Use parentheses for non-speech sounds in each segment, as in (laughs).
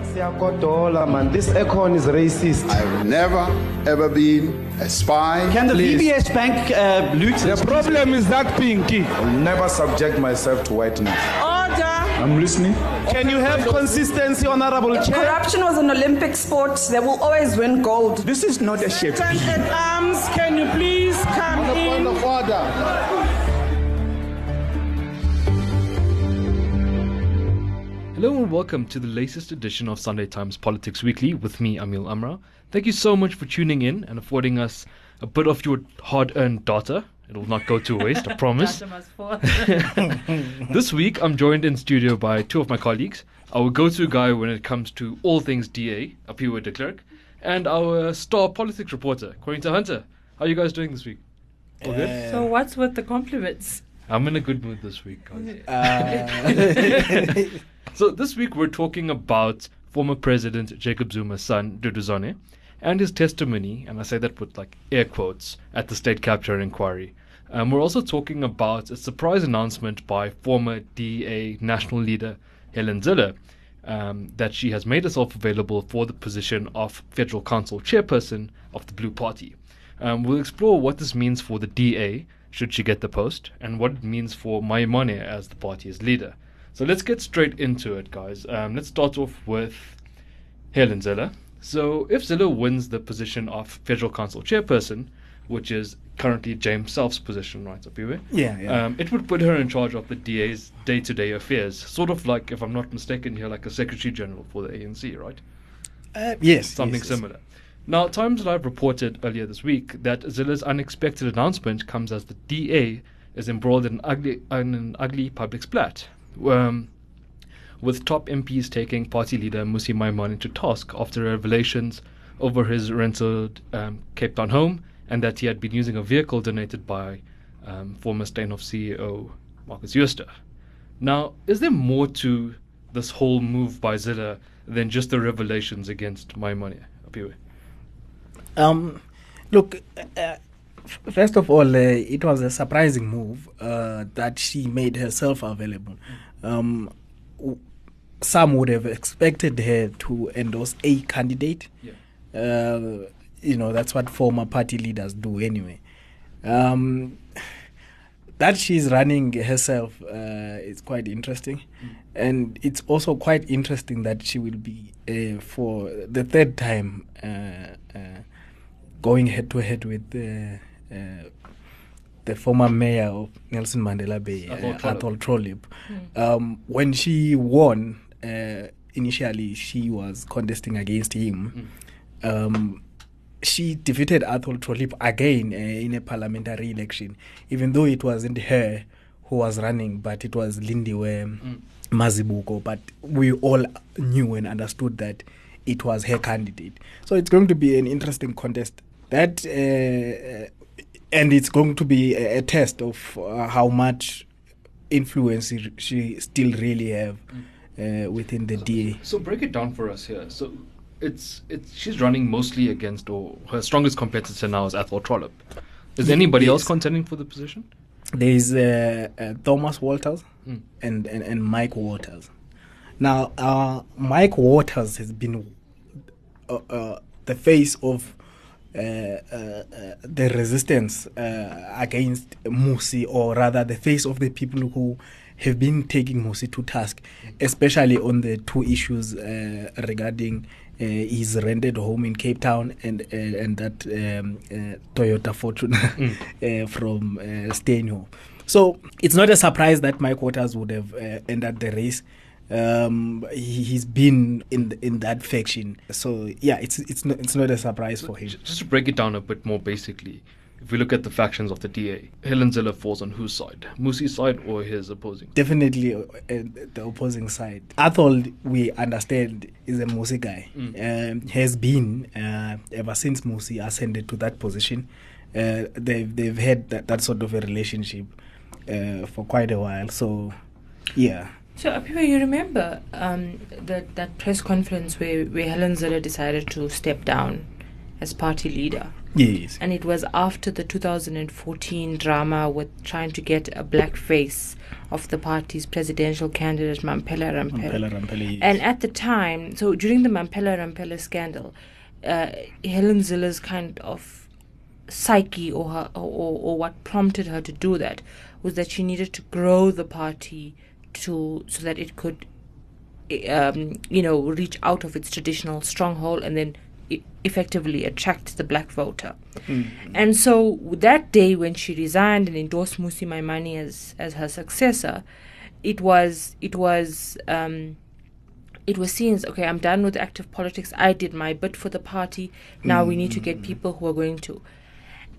Siyakodola, man. This aircon is racist. I've never ever been a spy. Can the Please. VBS Bank uh, loot The problem is that pinky. I'll never subject myself to whiteness. Order. I'm listening. Can you have consistency, Honorable Chair? Corruption was an Olympic sport. They will always win gold. This is not a shape. Stand at arms, can you please come in? order. Hello and welcome to the latest edition of Sunday Times Politics Weekly with me, Amil Umraw. Thank you so much for tuning in and affording us a bit of your hard earned data. It will not go to waste, I (laughs) promise. (laughs) (laughs) this week, I'm joined in studio by two of my colleagues our go to guy when it comes to all things DA, Aphiwe de Klerk, and our star politics reporter, Qaanitah Hunter. How are you guys doing this week? All good? Uh, so what's with the compliments? I'm in a good mood this week, guys. Uh, (laughs) So this week we're talking about former President Jacob Zuma's son, Duduzane, and his testimony, and I say that with like air quotes, at the state capture inquiry. Um, we're also talking about a surprise announcement by former DA national leader Helen Zille um, that she has made herself available for the position of Federal Council chairperson of the Blue Party. Um, we'll explore what this means for the DA should she get the post, and what it means for Maimane as the party's leader. So let's get straight into it, guys. Um, let's start off with Helen Zille. So, if Zille wins the position of Federal Council chairperson, which is currently James Selfe's position, right, Aphiwe? Yeah, yeah. Um, it would put her in charge of the DA's day to day affairs, sort of like, if I'm not mistaken here, like a Secretary General for the ANC, right? uh, yes. something yes, yes. Now, Times Live reported earlier this week that Zille's unexpected announcement comes as the DA is embroiled in, an ugly, in an ugly public splat, um, with top MPs taking party leader Mmusi Maimane to task after revelations over his rented um, Cape Town home and that he had been using a vehicle donated by um, former Steinhoff CEO Markus Jooste. Now, is there more to this whole move by Zille than just the revelations against Maimane? Aphiwe? Um, look, uh, first of all, uh, it was a surprising move uh, that she made herself available. Um, w- some would have expected her to endorse a candidate. Yeah. Uh, you know, that's what former party leaders do anyway. Um, that she's running herself uh, is quite interesting. And it's also quite interesting that she will be, uh, for the third time, uh, uh, going head to head with uh, uh, the former mayor of Nelson Mandela Bay, Athol uh, Trollip. Athol Trollip. Um, when she won, uh, initially she was contesting against him. Um, she defeated Athol Trollip again uh, in a parliamentary election, even though it wasn't her who was running, but it was Lindiwe Mazibuko. But we all knew and understood that it was her candidate. So it's going to be an interesting contest. That uh, and it's going to be a, a test of uh, how much influence she- still really have uh, within the DA. So break it down for us here. So it's it's she's running mostly against or her strongest competitor now is Athol Trollip. Is Ye- anybody else contending for the position? There is uh, uh, Thomas Walters Mm. and, and, and Mike Waters. Now, uh, Mike Waters has been uh, uh, the face of uh, uh, uh, the resistance uh, against Mmusi, or rather, the face of the people who have been taking Mmusi to task, especially on the two issues uh, regarding uh, his rented home in Cape Town and uh, and that um, uh, Toyota Fortuner (laughs) uh, from uh, Steinhoff. So it's not a surprise that Mike Waters would have uh, entered the race. Um, he, he's been in in that faction, so yeah, it's it's not it's not a surprise for him. Just to break it down a bit more basically, if we look at the factions of the DA, Helen Zille falls on whose side? Mmusi's side or his opposing? Definitely uh, the opposing side. Athol, we understand, is a Mmusi guy. Um, has been uh, ever since Mmusi ascended to that position. Uh, they've they've had that, that sort of a relationship uh, for quite a while. So, yeah. So, Aphiwe, you remember um, that that press conference where, where Helen Zille decided to step down as party leader. Yes. And it was after the 2014 drama with trying to get a black face of the party's presidential candidate, Mamphela Ramphele. Mamphela Ramphele, yes. And at the time, so during the Mamphela Ramphele scandal, uh, Helen Zille's kind of psyche or, her, or, or what prompted her to do that was that she needed to grow the party to so that it could um, you know reach out of its traditional stronghold and then effectively attract the black voter. And so that day when she resigned and endorsed Mmusi Maimane as as her successor it was it was um, it was seen as okay i'm done with active politics. I did my bit for the party. Now we need to get people who are going to.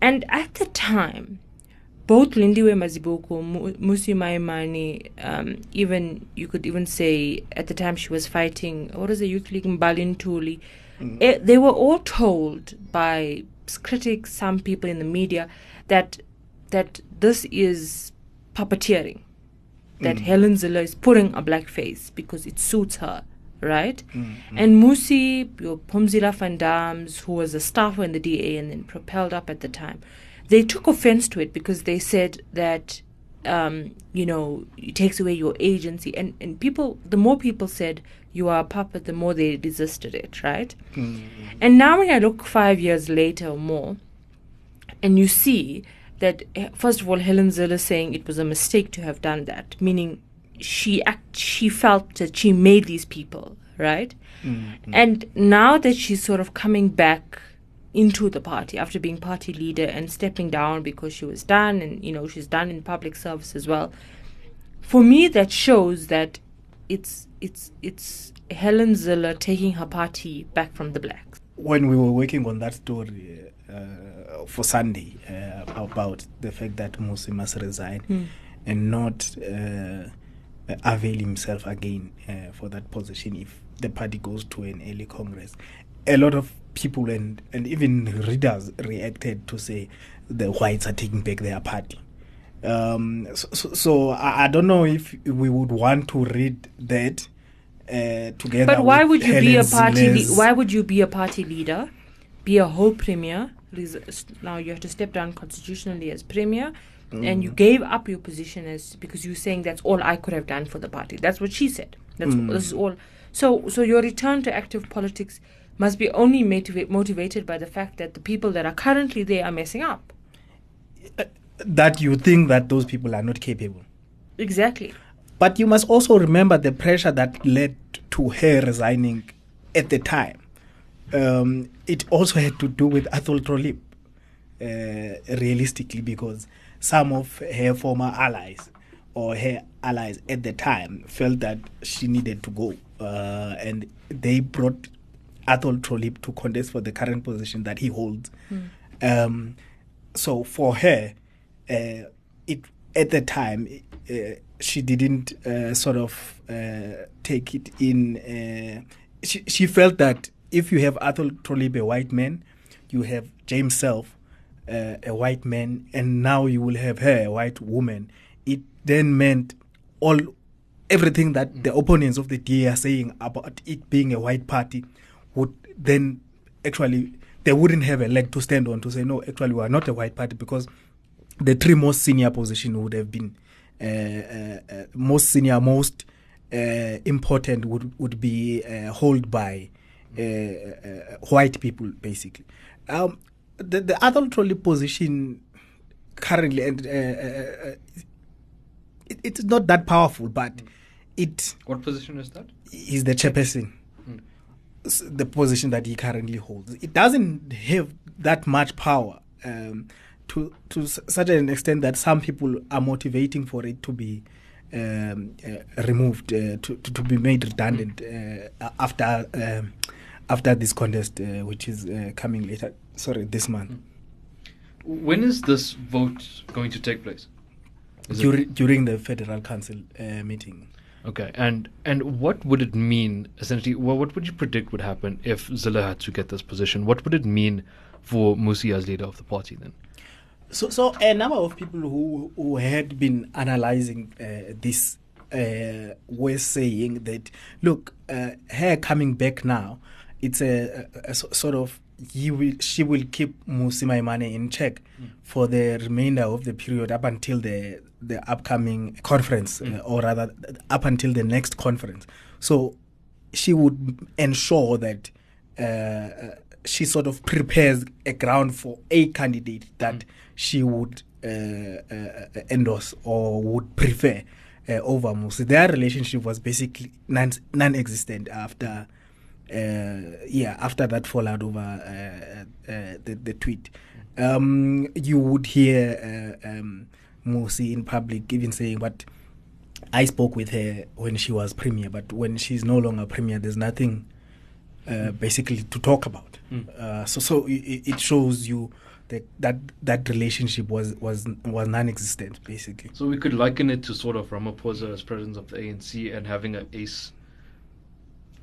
And at the time both Lindiwe Mazibuko, Mu- Mmusi Maimane, um, even you could even say at the time she was fighting, what is the youth league, Mbali Ntuli, eh, they were all told by critics, some people in the media, that that this is puppeteering, that Helen Zille is putting a black face because it suits her, right? And Mmusi, your Phumzile van Dammes, who was a staffer in the DA and then propelled up at the time, they took offense to it because they said that um, you know it takes away your agency. And, and people the more people said you are a puppet the more they resisted it right? And now when i look five years later or more and you see that eh, first of all helen zille saying it was a mistake to have done that meaning she act she felt that she made these people right? And now that she's sort of coming back into the party after being party leader and stepping down because she was done and you know she's done in public service as well. For me that shows that it's it's it's Helen Zille taking her party back from the blacks. When we were working on that story uh, for Sunday uh, about the fact that Mmusi must resign and not uh, avail himself again uh, for that position if the party goes to an early Congress. A lot of people and, and even readers reacted to say the whites are taking back their party. Um, so, so, so I, I don't know if we would want to read that uh, together. but why would you be a party le- why would you be a party leader be a whole premier now you have to step down constitutionally as premier and you gave up your position as because you're saying that's all I could have done for the party. That's what she said. That's this is all. So so your return to active politics must be only motiva- motivated by the fact that the people that are currently there are messing up. that you think that those people are not capable. Exactly. But you must also remember the pressure that led to her resigning at the time. Um, it also had to do with Athol Trollip, uh, realistically, because some of her former allies or her allies at the time felt that she needed to go. Uh, and they brought Athol Trollip to contest for the current position that he holds. Um, so for her, uh, it at the time uh, she didn't uh, sort of uh, take it in. Uh, she she felt that if you have Athol Trollip, a white man, you have James Selfe, uh, a white man, and now you will have her, a white woman. It then meant all everything that the opponents of the DA are saying about it being a white party then actually they wouldn't have a leg to stand on to say no actually we are not a white party because the three most senior position would have been uh, uh, uh, most senior most uh, important would would be uh, held by uh, uh, white people basically um, the the other trolley position currently and uh, uh, uh, it, it's not that powerful but it What position is that? is the chairperson the position that he currently holds. It doesn't have that much power um, to to such an extent that some people are motivating for it to be um, uh, removed, uh, to, to to be made redundant uh, after um, after this contest, uh, which is uh, coming later. Sorry, this month. When is this vote going to take place? During, during the Federal Council uh, meeting. Okay, and and what would it mean essentially? Well, what would you predict would happen if Zille had to get this position? What would it mean for Mmusi as leader of the party then? So, so a number of people who who had been analyzing uh, this uh, were saying that look, uh, her coming back now, it's a, a, a sort of will, she will keep Mmusi Maimane in check for the remainder of the period up until the the upcoming conference, uh, or rather, up until the next conference. So she would ensure that uh, uh, she sort of prepares a ground for a candidate that she would uh, uh, endorse or would prefer uh, over Mmusi. Their relationship was basically non non-existent after. Uh, yeah, after that fallout over uh, uh, the, the tweet, um, you would hear uh, um, Mmusi in public even saying, what I spoke with her when she was premier, but when she's no longer premier, there's nothing uh, basically to talk about." Uh, so, so it, it shows you that that that relationship was was was non-existent, basically. So we could liken it to sort of Ramaphosa as president of the ANC and having an ace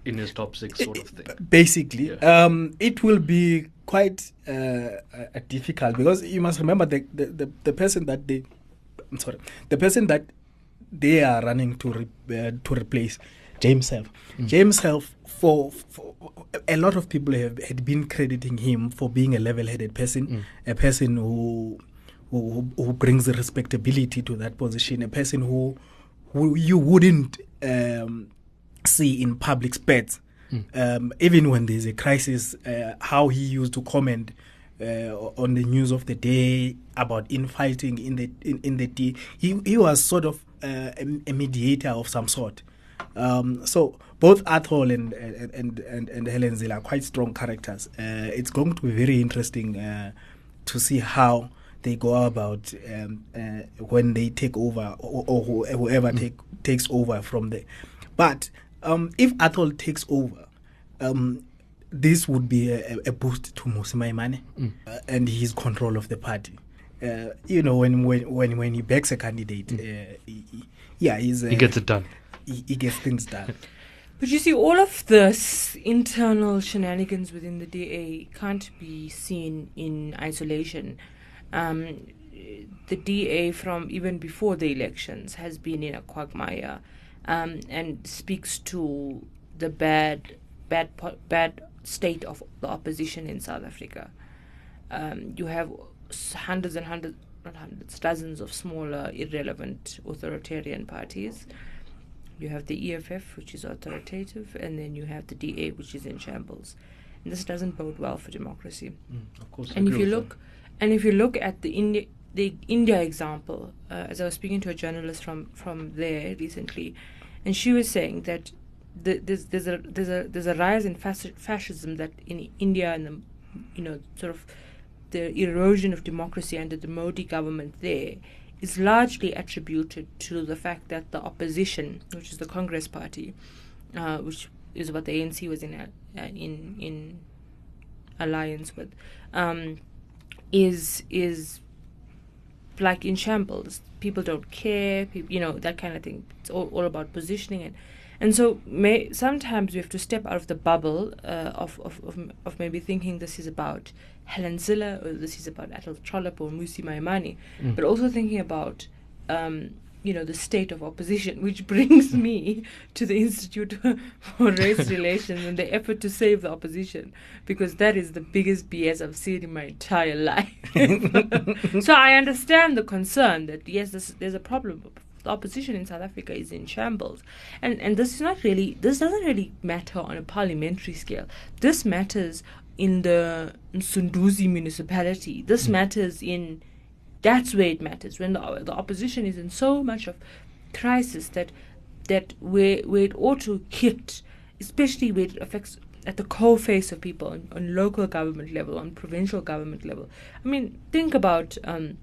in his top six sort of thing. basically Yeah. um, it will be quite uh, uh, difficult because you must remember the, the, the, the person that they I'm sorry. The person that they are running to re, uh, to replace James Selfe. James Selfe for, for a lot of people have had been crediting him for being a level-headed person a person who who, who brings respectability to that position a person who who you wouldn't um, see in public spats. Um, even when there's a crisis, uh, how he used to comment uh, on the news of the day about infighting in the in, in the day. He he was sort of uh, a, mediator of some sort. Um, so both Athol and and, and and Helen Zille are quite strong characters. Uh, it's going to be very interesting uh, to see how they go about um, uh, when they take over or, or who- whoever take, takes over from there. But um, if Athol takes over, um, this would be a, a- a boost to Mmusi Maimane uh, and his control of the party. Uh, you know, when, when when when he backs a candidate, uh, he, he- yeah, he's uh, He gets it done. He, he gets things done. (laughs) But you see, all of this internal shenanigans within the DA can't be seen in isolation. Um, the DA, from even before the elections, has been in a quagmire um, and speaks to the bad, bad, po- bad state of the opposition in South Africa. Um, you have hundreds and hundreds, not hundreds, dozens of smaller, irrelevant authoritarian parties. You have the EFF, which is authoritative, and then you have the DA, which is in shambles. And this doesn't bode well for democracy. Of course. And if you look, and if you look at the India, the India example, uh, as I was speaking to a journalist from from there recently, and she was saying that the, there's there's a there's a there's a rise in fasci- fascism that in India and the you know sort of the erosion of democracy under the Modi government there is largely attributed to the fact that the opposition, which is the Congress Party, uh, which is what the ANC was in uh, in in alliance with, um, is is like in shambles. People don't care. You know that kind of thing. It's all, all about positioning and and so may, sometimes we have to step out of the bubble uh, of, of, of of maybe thinking this is about Helen Zille or this is about Athol Trollip or Mmusi Maimane, but also thinking about um, you know the state of opposition, (laughs) which brings (laughs) me to the Institute (laughs) for Race Relations and the effort to save the opposition, because that is the biggest BS I've seen in my entire life. so I understand the concern that yes, this, there's a problem. The opposition in South Africa is in shambles, and and this is not really this doesn't really matter on a parliamentary scale. This matters in the Sunduzi municipality. This matters in that's where it matters when the the opposition is in so much of crisis that that where where it ought to hit, especially where it affects at the core face of people on, on local government level, on provincial government level. I mean, think about um,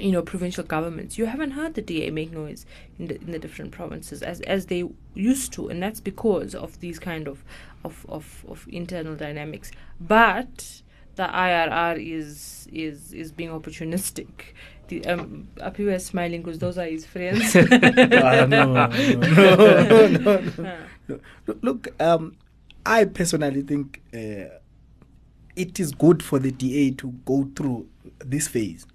you know provincial governments. You haven't heard the DA make noise in the in the different provinces as as they used to, and that's because of these kind of of of, of internal dynamics. But the IRR is is is being opportunistic. The, um, Aphiwe is smiling because those are his friends. (laughs) (laughs) No, no, no. Look, um, I personally think uh, it is good for the DA to go through this phase.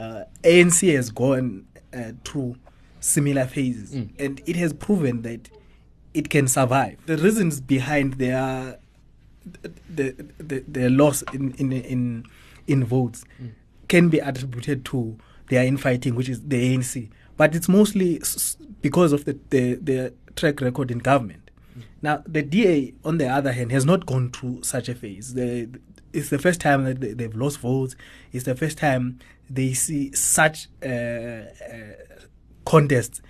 Uh, ANC has gone uh, through similar phases, and it has proven that it can survive. The reasons behind their the the, loss in in in in votes can be attributed to their infighting, which is the ANC. But it's mostly because of the, the, the track record in government. Now, the DA, on the other hand, has not gone through such a phase. The, it's the first time that they, they've lost votes. It's the first time they see such uh, uh, contests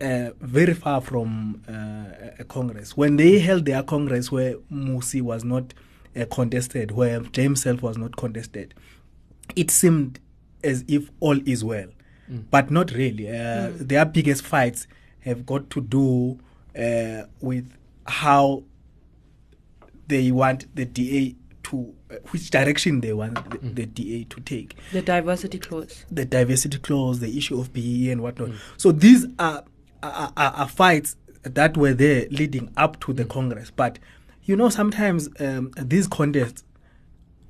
uh, very far from uh, a Congress. When they held their Congress where Mmusi was not uh, contested, where James Selfe was not contested, it seemed as if all is well, but not really. Uh, Their biggest fights have got to do uh, with how they want the DA to, uh, which direction they want the, the DA to take The diversity clause. the diversity clause, the issue of PE and whatnot. So these are, are, are, are fights that were there leading up to the Congress. But you know, sometimes um, these contests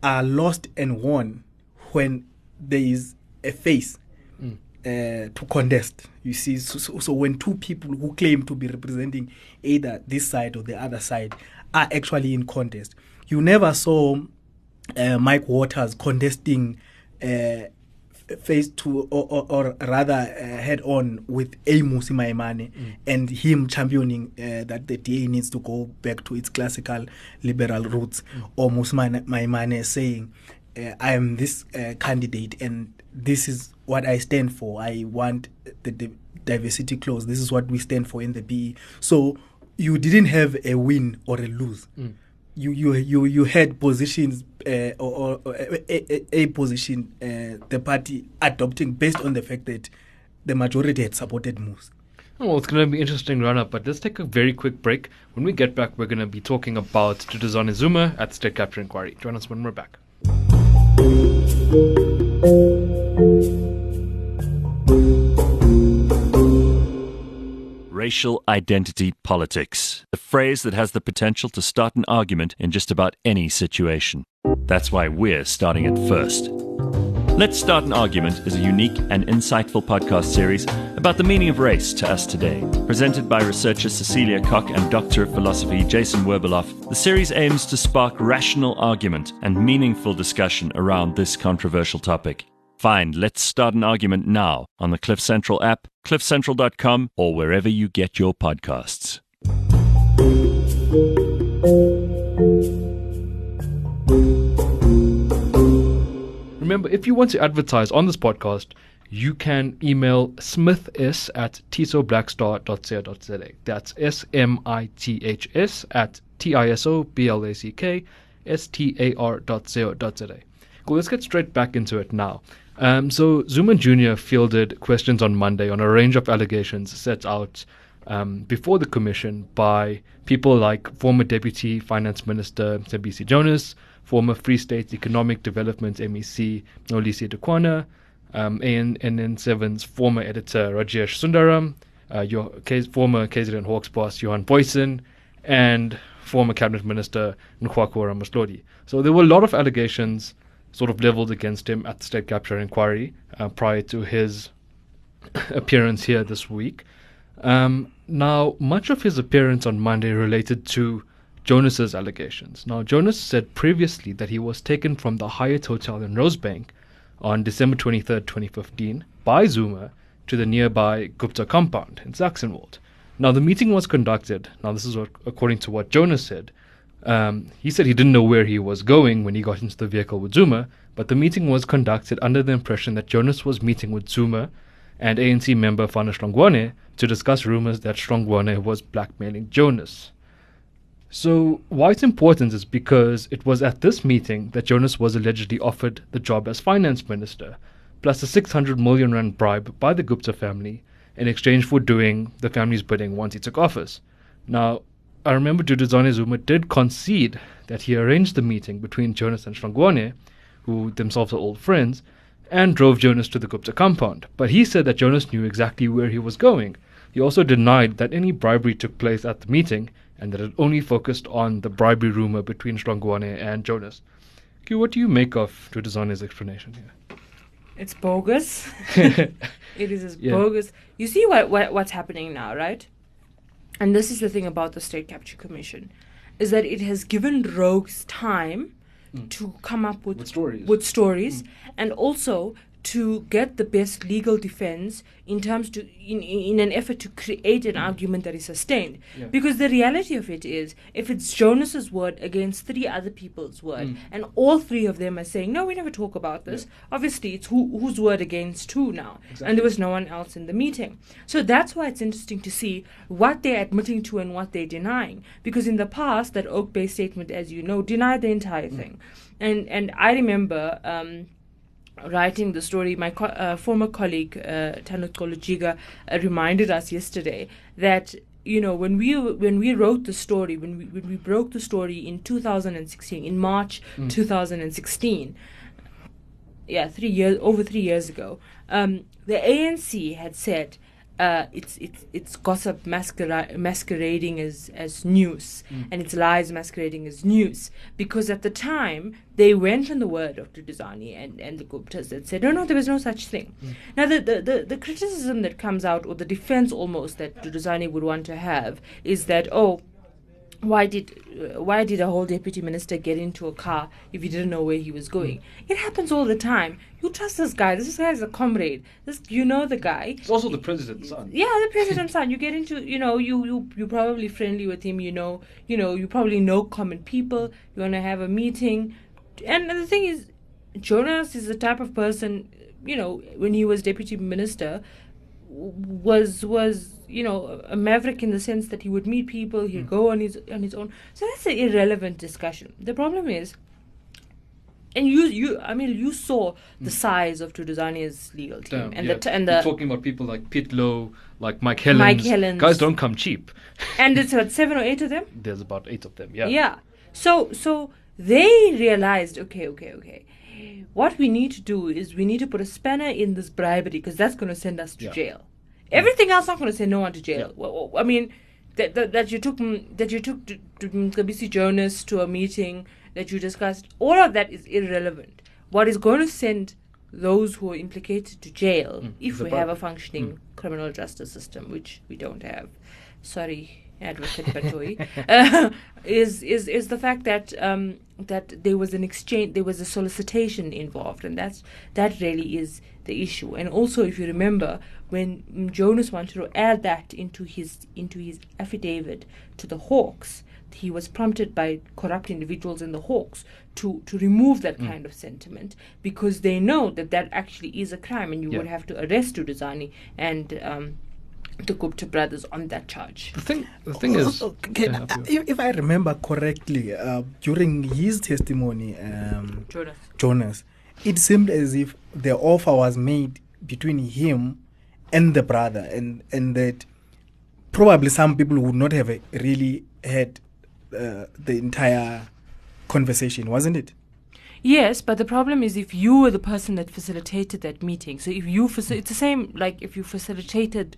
are lost and won when there is a face uh, to contest. You see, so, so, so when two people who claim to be representing either this side or the other side are actually in contest, you never saw uh, Mike Waters contesting uh, face to or, or, or rather uh, head on with A Mmusi Maimane and him championing uh, that the DA needs to go back to its classical liberal roots. Or Mmusi Ma- Maimane saying uh, I am this uh, candidate and this is what I stand for I want the, di- diversity clause this is what we stand for in the BE so you didn't have a win or a lose you you you you had positions uh, or, or, a, a, a position uh, the party adopting based on the fact that the majority had supported moves. Well, it's going to be interesting run up, but let's take a very quick break. When we get back, we're going to be talking about Duduzane Zuma at the State Capture Inquiry. Join us when we're back. Racial identity politics, a phrase that has the potential to start an argument in just about any situation. That's why we're starting it first. Let's Start an Argument is a unique and insightful podcast series about the meaning of race to us today. Presented by researcher Cecilia Koch and Doctor of Philosophy Jason Werbeloff, the series aims to spark rational argument and meaningful discussion around this controversial topic. Find Let's Start an Argument now on the Cliff Central app, cliffcentral.com, or wherever you get your podcasts. Remember, if you want to advertise on this podcast, you can email smiths at tisoblackstar.co.za. That's S M I T H S at T I S O B L A C K S T A R dot dot za. Cool, let's get straight back into it now. Um, so, Zuma Jr. fielded questions on Monday on a range of allegations set out um, before the commission by people like former Deputy Finance Minister Mcebisi Jonas, former Free State Economic Development MEC Mxolisi Dukwana, um, AN, NN7's former editor Rajesh Sundaram, uh, your K- former KZN Hawks boss Johan Booysen, and former Cabinet Minister Ngoako Ramatlhodi. So there were a lot of allegations sort of leveled against him at the state capture inquiry uh, prior to his (coughs) appearance here this week. Um, now, much of his appearance on Monday related to Jonas's allegations. Now, Jonas said previously that he was taken from the Hyatt Hotel in Rosebank on December 23rd, 2015, by Zuma to the nearby Gupta compound in Saxonwold. Now, the meeting was conducted. Now, this is what, according to what Jonas said. Um, he said he didn't know where he was going when he got into the vehicle with Zuma, but the meeting was conducted under the impression that Jonas was meeting with Zuma and ANC member Fana Hlongwane to discuss rumors that Hlongwane was blackmailing Jonas. So, why it's important is because it was at this meeting that Jonas was allegedly offered the job as finance minister, plus a 600 million rand bribe by the Gupta family in exchange for doing the family's bidding once he took office. Now, I remember Duduzane Zuma did concede that he arranged the meeting between Jonas and Hlongwane, who themselves are old friends, and drove Jonas to the Gupta compound. But he said that Jonas knew exactly where he was going. He also denied that any bribery took place at the meeting and that it only focused on the bribery rumor between Hlongwane and Jonas. Q, what do you make of Duduzane's explanation here? It's bogus. (laughs) (laughs) it is as Yeah. bogus. You see what, what what's happening now, right? And this is the thing about the State Capture Commission. is that it has given rogues time hmm. to come up with, With stories. with stories hmm. and also to get the best legal defense in terms to in, in an effort to create an argument that is sustained. Yeah. because the reality of it is if it's jonas's word against three other people's word and all three of them are saying no we never talk about this obviously it's who, whose word against who now. And there was no one else in the meeting. So that's why it's interesting to see what they're admitting to and what they're denying. Because in the past that Oakbay statement as you know denied the entire thing. And and i remember um, writing the story, my co- uh, former colleague uh, Thanduxolo Jika uh, reminded us yesterday that you know when we when we wrote the story when we when we broke the story in 2016 in March 2016 yeah three years over three years ago um, the ANC had said uh, it's it's it's gossip masquera- masquerading as as news. And it's lies masquerading as news. Because at the time they went on the word of Duduzane and and the Guptas that said no no there was no such thing. Now the, the the the criticism that comes out or the defense almost that Duduzane would want to have is that oh why did why did a whole deputy minister get into a car if he didn't know where he was going? Hmm. It happens all the time. You trust this guy. This guy is a comrade. This you know the guy. It's also the president's son. Yeah, the president's son. You get into, you know, you you you're probably friendly with him. You know, you know, you probably know common people. You want to have a meeting, and the thing is, Jonas is the type of person, you know, when he was deputy minister, was was you know a maverick in the sense that he would meet people, he'd hmm. go on his on his own. So that's an irrelevant discussion. The problem is. And you, you, I mean, you saw the hmm. size of Duduzane's legal team, Damn, and yeah. the t- and You're the talking about people like Pitlow, like Mike Hellens. Mike Hellens. Guys don't come cheap. (laughs) and it's what seven or eight of them. There's about eight of them. Yeah. Yeah. So so they realized, okay, okay, okay. What we need to do is we need to put a spanner in this bribery because that's going to send us to Yeah. jail. Everything else not going to send no one to jail. Well, well, I mean, that, that that you took mm, that you took to, to Mcebisi Jonas to a meeting that you discussed. All of that is irrelevant. What is going to send those who are implicated to jail if the we have a functioning criminal justice system, which we don't have. Sorry, Advocate Batoi, uh, (laughs) is is is the fact that um, that there was an exchange, there was a solicitation involved, and that's that really is the issue. And also, if you remember, when mm, Jonas wanted to add that into his into his affidavit to the Hawks, he was prompted by corrupt individuals in the Hawks to to remove that kind of sentiment because they know that that actually is a crime, and you Yeah. would have to arrest Duduzane and. Um, the Gupta brothers on that charge. The thing, the thing is, (laughs) Okay, Yeah, if, if I remember correctly, uh, during his testimony, um, Jonas. Jonas, it seemed as if the offer was made between him and the brother, and and that probably some people would not have really had uh, the entire conversation, wasn't it? Yes, but the problem is if you were the person that facilitated that meeting. So if you faci- it's the same like if you facilitated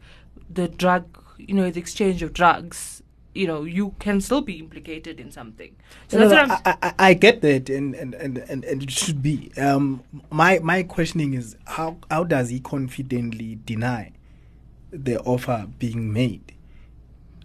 the drug, you know, the exchange of drugs, you know, you can still be implicated in something. So No, that's no, what I'm. I, I, I get that, and, and, and, and, and it should be. Um, my my questioning is how how does he confidently deny the offer being made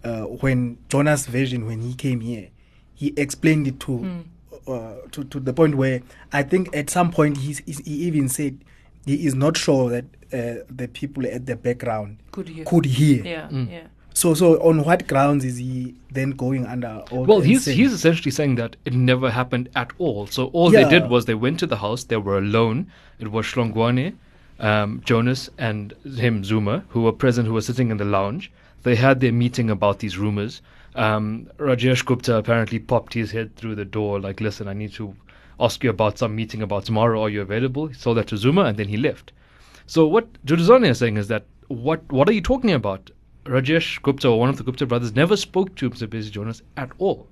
uh, when Jonas' version when he came here, he explained it to. Hmm. Uh, to, to the point where I think at some point he's, he's, he even said he is not sure that uh, the people at the background Could hear. could hear. yeah, Mm. yeah. So so on what grounds is he then going under? oath well, he's saying- he's essentially saying that it never happened at all. So all Yeah. they did was they went to the house. They were alone. It was Hlongwane, um, Jonas, and him Zuma, who were present, who were sitting in the lounge. They had their meeting about these rumors. Um, Rajesh Gupta apparently popped his head through the door, like, "Listen, I need to ask you about some meeting about tomorrow. Are you available?" He told that to Zuma, and then he left. So what Duduzane is saying is that what what are you talking about? Rajesh Gupta or one of the Gupta brothers never spoke to Mcebisi Jonas at all.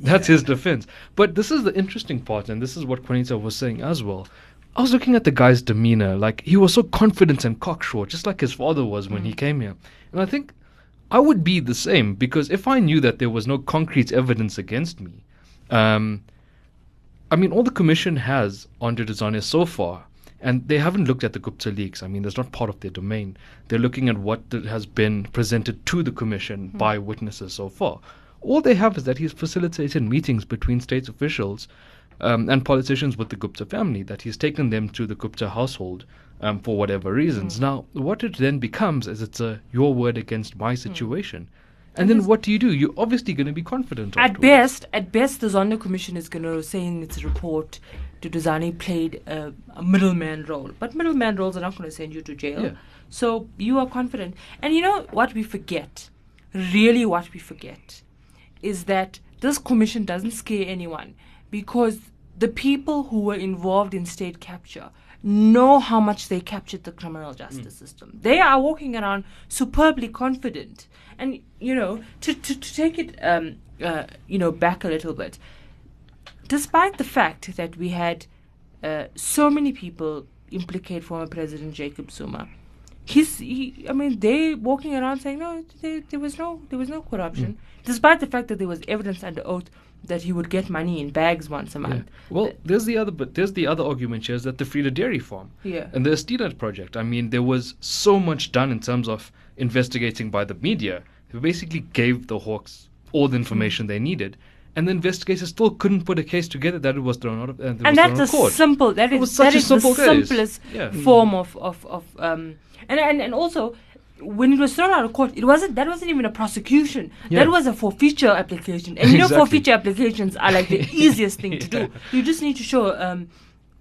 That's his defense. But this is the interesting part, and this is what Qaanitah was saying as well. I was looking at the guy's demeanor, like he was so confident and cocksure, just like his father was when he came here. And I think I would be the same because if I knew that there was no concrete evidence against me, um, I mean, all the commission has on Duduzane so far, and they haven't looked at the Gupta leaks. I mean, that's not part of their domain. They're looking at what has been presented to the commission by witnesses so far. All they have is that he's facilitated meetings between state officials um, and politicians with the Gupta family, that he's taken them to the Gupta household um, for whatever reasons. Now, what it then becomes is it's a your word against my situation. And then what do you do? You're obviously going to be confident. At afterwards. best, at best, the Zondo Commission is going to say in its report Duduzane played a, a middleman role. But middleman roles are not going to send you to jail. Yeah. So you are confident. And you know what we forget? Really, what we forget is that this commission doesn't scare anyone because the people who were involved in state capture know how much they captured the criminal justice system. They are walking around superbly confident. And, you know, to, to, to take it, um, uh, you know, back a little bit, despite the fact that we had uh, so many people implicate former President Jacob Zuma, he's, he, I mean, they walking around saying no, there, there was no, there was no corruption, despite the fact that there was evidence under oath that he would get money in bags once a Yeah. month. Well, there's the other, but there's the other argument here is that the Vrede Dairy Farm Yeah. and the Estina project. I mean, there was so much done in terms of investigating by the media. They basically gave the Hawks all the information they needed, and the investigators still couldn't put a case together that it was thrown out of. And, was and that's a court. simple that is that a is the simplest Yeah. form of of, of um and, and and also when it was thrown out of court it wasn't that wasn't even a prosecution Yeah. that was a forfeiture application and you know forfeiture applications are like the (laughs) easiest thing to do you just need to show um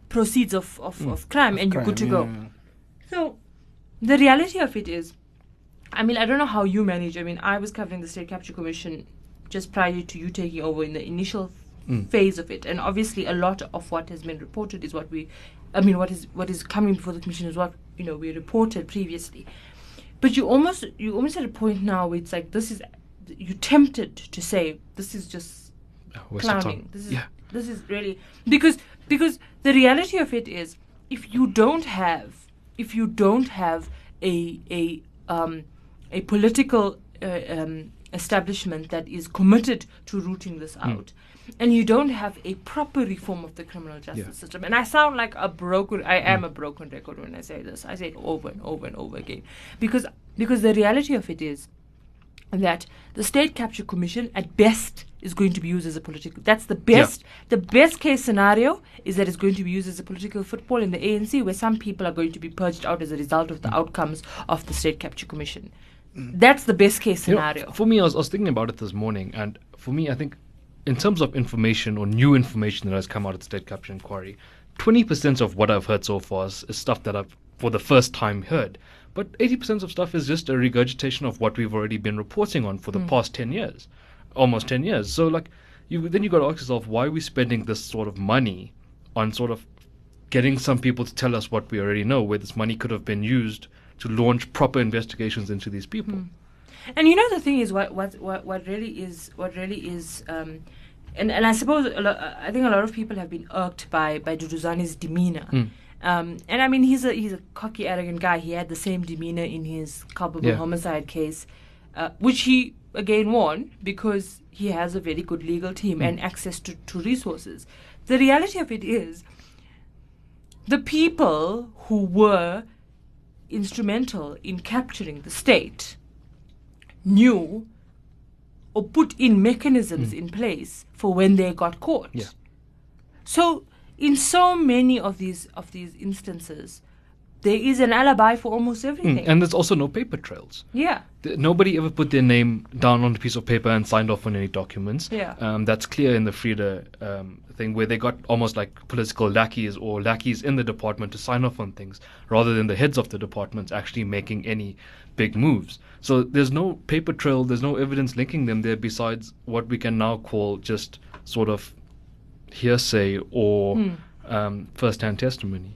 proceeds of of, Mm. of crime and you're good to Crime, go so the reality of it is I mean, I don't know how you manage. I mean, I was covering the State Capture Commission just prior to you taking over in the initial Mm. phase of it, and obviously, a lot of what has been reported is what we, I mean, what is what is coming before the commission is what you know we reported previously. But you almost you almost at a point now where it's like this is you tempted to say this is just waste clowning. This is yeah. this is really because because the reality of it is if you don't have if you don't have a a um a political uh, um, establishment that is committed to rooting this out and you don't have a proper reform of the criminal justice Yeah. system. And i sound like a broken i am mm. a broken record when i say this. I say it over and over and over again. Because because the reality of it is that the state capture commission at best is going to be used as a political that's the best the best case scenario is that it's going to be used as a political football in the ANC where some people are going to be purged out as a result of the mm. outcomes of the state capture commission. Mm. That's the best case You know, scenario. for me, I was, I was thinking about it this morning, and for me, I think in terms of information or new information that has come out of the state capture inquiry, 20% of what I've heard so far is, is stuff that I've for the first time heard. But 80% of stuff is just a regurgitation of what we've already been reporting on for the hmm. past 10 years, almost 10 years. So, like, you then you got to ask yourself, why are we spending this sort of money on sort of getting some people to tell us what we already know, where this money could have been used to launch proper investigations into these people? Hmm. And you know the thing is what what what, what really is what really is um, and and I suppose a lo- I think a lot of people have been irked by by Duduzane's demeanor. Mm. Um, and I mean he's a he's a cocky arrogant guy. He had the same demeanor in his culpable Yeah. homicide case, uh, which he again won because he has a very good legal team and access to, to resources. The reality of it is the people who were instrumental in capturing the state knew or put in mechanisms in place for when they got caught. Yeah. So in so many of these of these instances, there is an alibi for almost Mm, everything. And there's also no paper trails. yeah. Th- Nobody ever put their name down on a piece of paper and signed off on any documents. Yeah. Um, that's clear in the Vrede um, thing, where they got almost like political lackeys or lackeys in the department to sign off on things, rather than the heads of the departments actually making any big moves. So there's no paper trail, there's no evidence linking them there besides what we can now call just sort of hearsay or Hmm. um, first-hand testimony.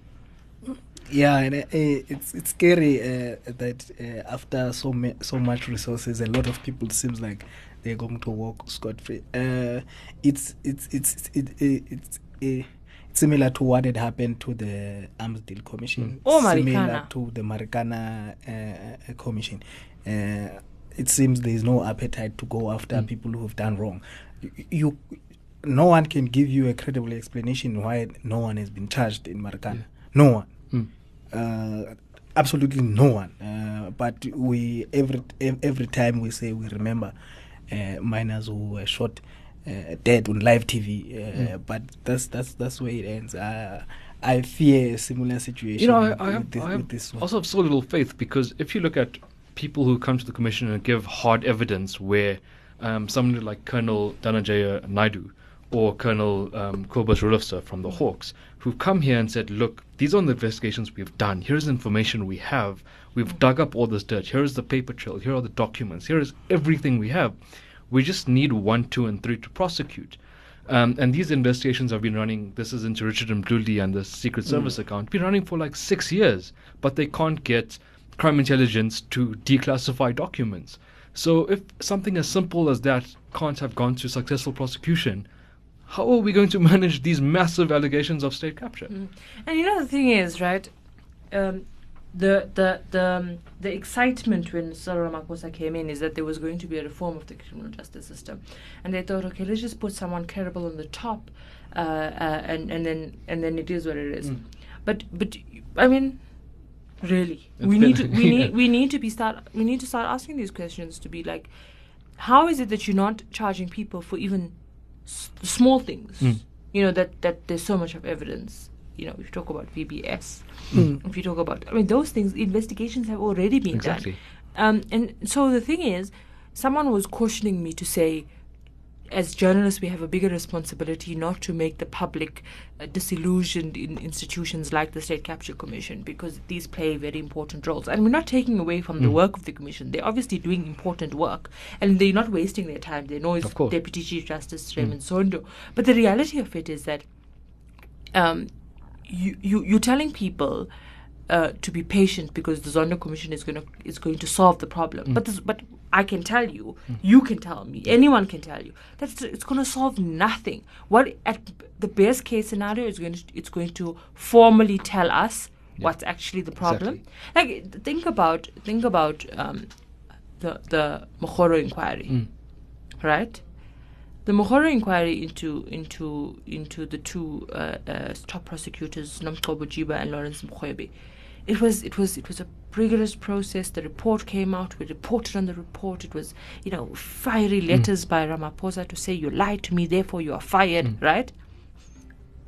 Yeah, and uh, it's it's scary uh, that uh, after so ma- so much resources, a lot of people seems like they're going to walk scot free. Uh, it's it's it's it, it, it's uh, it's similar to what had happened to the Arms Deal Commission. Oh, similar to the Marikana uh, uh, Commission. Uh, it seems there is no appetite to go after people who have done wrong. You, you, no one can give you a credible explanation why no one has been charged in Marikana. No one Mm. uh, absolutely no one. Uh, but we every every time we say we remember, uh, miners who were shot uh, dead on live TV. Uh, Mm. But that's that's that's where it ends. Uh, I fear a similar situation. You know, I, I have, this, I have also have so little faith because if you look at people who come to the commission and give hard evidence, where um, somebody like Colonel Danajaya Naidu or Colonel um, Kobus Roelofse from the Hawks, who've come here and said, look, these are the investigations we've done. Here's information we have. We've dug up all this dirt. Here's the paper trail. Here are the documents. Here is everything we have. We just need one, two, and three to prosecute. Um, and these investigations have been running. This is into Richard Mdluli and the Secret Service account. Been running for like six years, but they can't get crime intelligence to declassify documents. So if something as simple as that can't have gone to successful prosecution, how are we going to (laughs) manage these massive allegations of state capture? And you know the thing is, right? Um, the the the um, the excitement when Cyril Ramaphosa came in is that there was going to be a reform of the criminal justice system, and they thought, okay, let's just put someone credible on the top, uh, uh, and and then and then it is what it is. Mm. But but I mean, really, It's we need to we (laughs) yeah. need we need to be start we need to start asking these questions to be like, how is it that you're not charging people for even s- small things? Mm. You know that that there's so much of evidence. You know, if you talk about VBS, Mm. if you talk about, I mean, those things, investigations have already been Exactly. done. Um, and so the thing is, someone was cautioning me to say, as journalists, we have a bigger responsibility not to make the public uh, disillusioned in institutions like the State Capture Commission because these play very important roles. And we're not taking away from the Mm. work of the Commission. They're obviously doing important work and they're not wasting their time. They know it's Deputy Chief Justice Raymond Zondo. But the reality of it is that um, you, you, you're telling people uh, to be patient because the Zondo Commission is going to is going to solve the problem. Mm. But this, but I can tell you, you can tell me, anyone can tell you that it's, going to solve nothing. What at the best case scenario is going to it's going to formally tell us what's actually the problem. Like think about think about um, the the Mokgoro inquiry, Mm. right? The Mokgoro inquiry into into into the two uh, uh, top prosecutors, Nomgcobo Jiba and Lawrence Mrwebi, it was it was it was a rigorous process. The report came out. We reported on the report. It was you know fiery letters by Ramaphosa to say you lied to me, therefore you are fired. Right?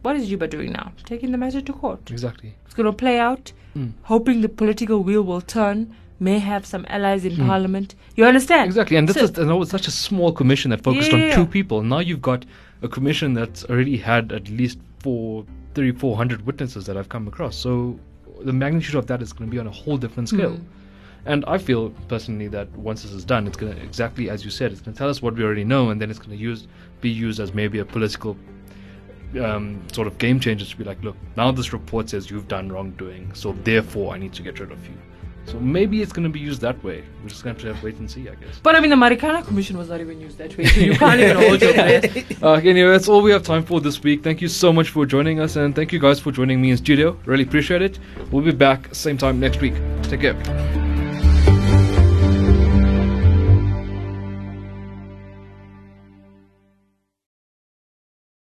What is Jiba doing now? Taking the matter to court. Exactly. It's going to play out, Mm. hoping the political wheel will turn. May have some allies in Mm. parliament. You understand? Exactly, and this So- is it was such a small commission that focused on Yeah. two people. Now you've got a commission that's already had at least four, three, four hundred witnesses that I've come across. So the magnitude of that is going to be on a whole different scale. Hmm. And I feel personally that once this is done, it's going to exactly as you said, it's going to tell us what we already know, and then it's going to use be used as maybe a political um, sort of game changer to be like, look, now this report says you've done wrongdoing, so therefore I need to get rid of you. So maybe it's going to be used that way. We're just going to have to wait and see, I guess. But I mean, the Marikana Commission was not even used that way, so you can't even hold your (laughs) breath. Uh, anyway, that's all we have time for this week. Thank you so much for joining us, and thank you guys for joining me in studio. Really appreciate it. We'll be back same time next week. Take care.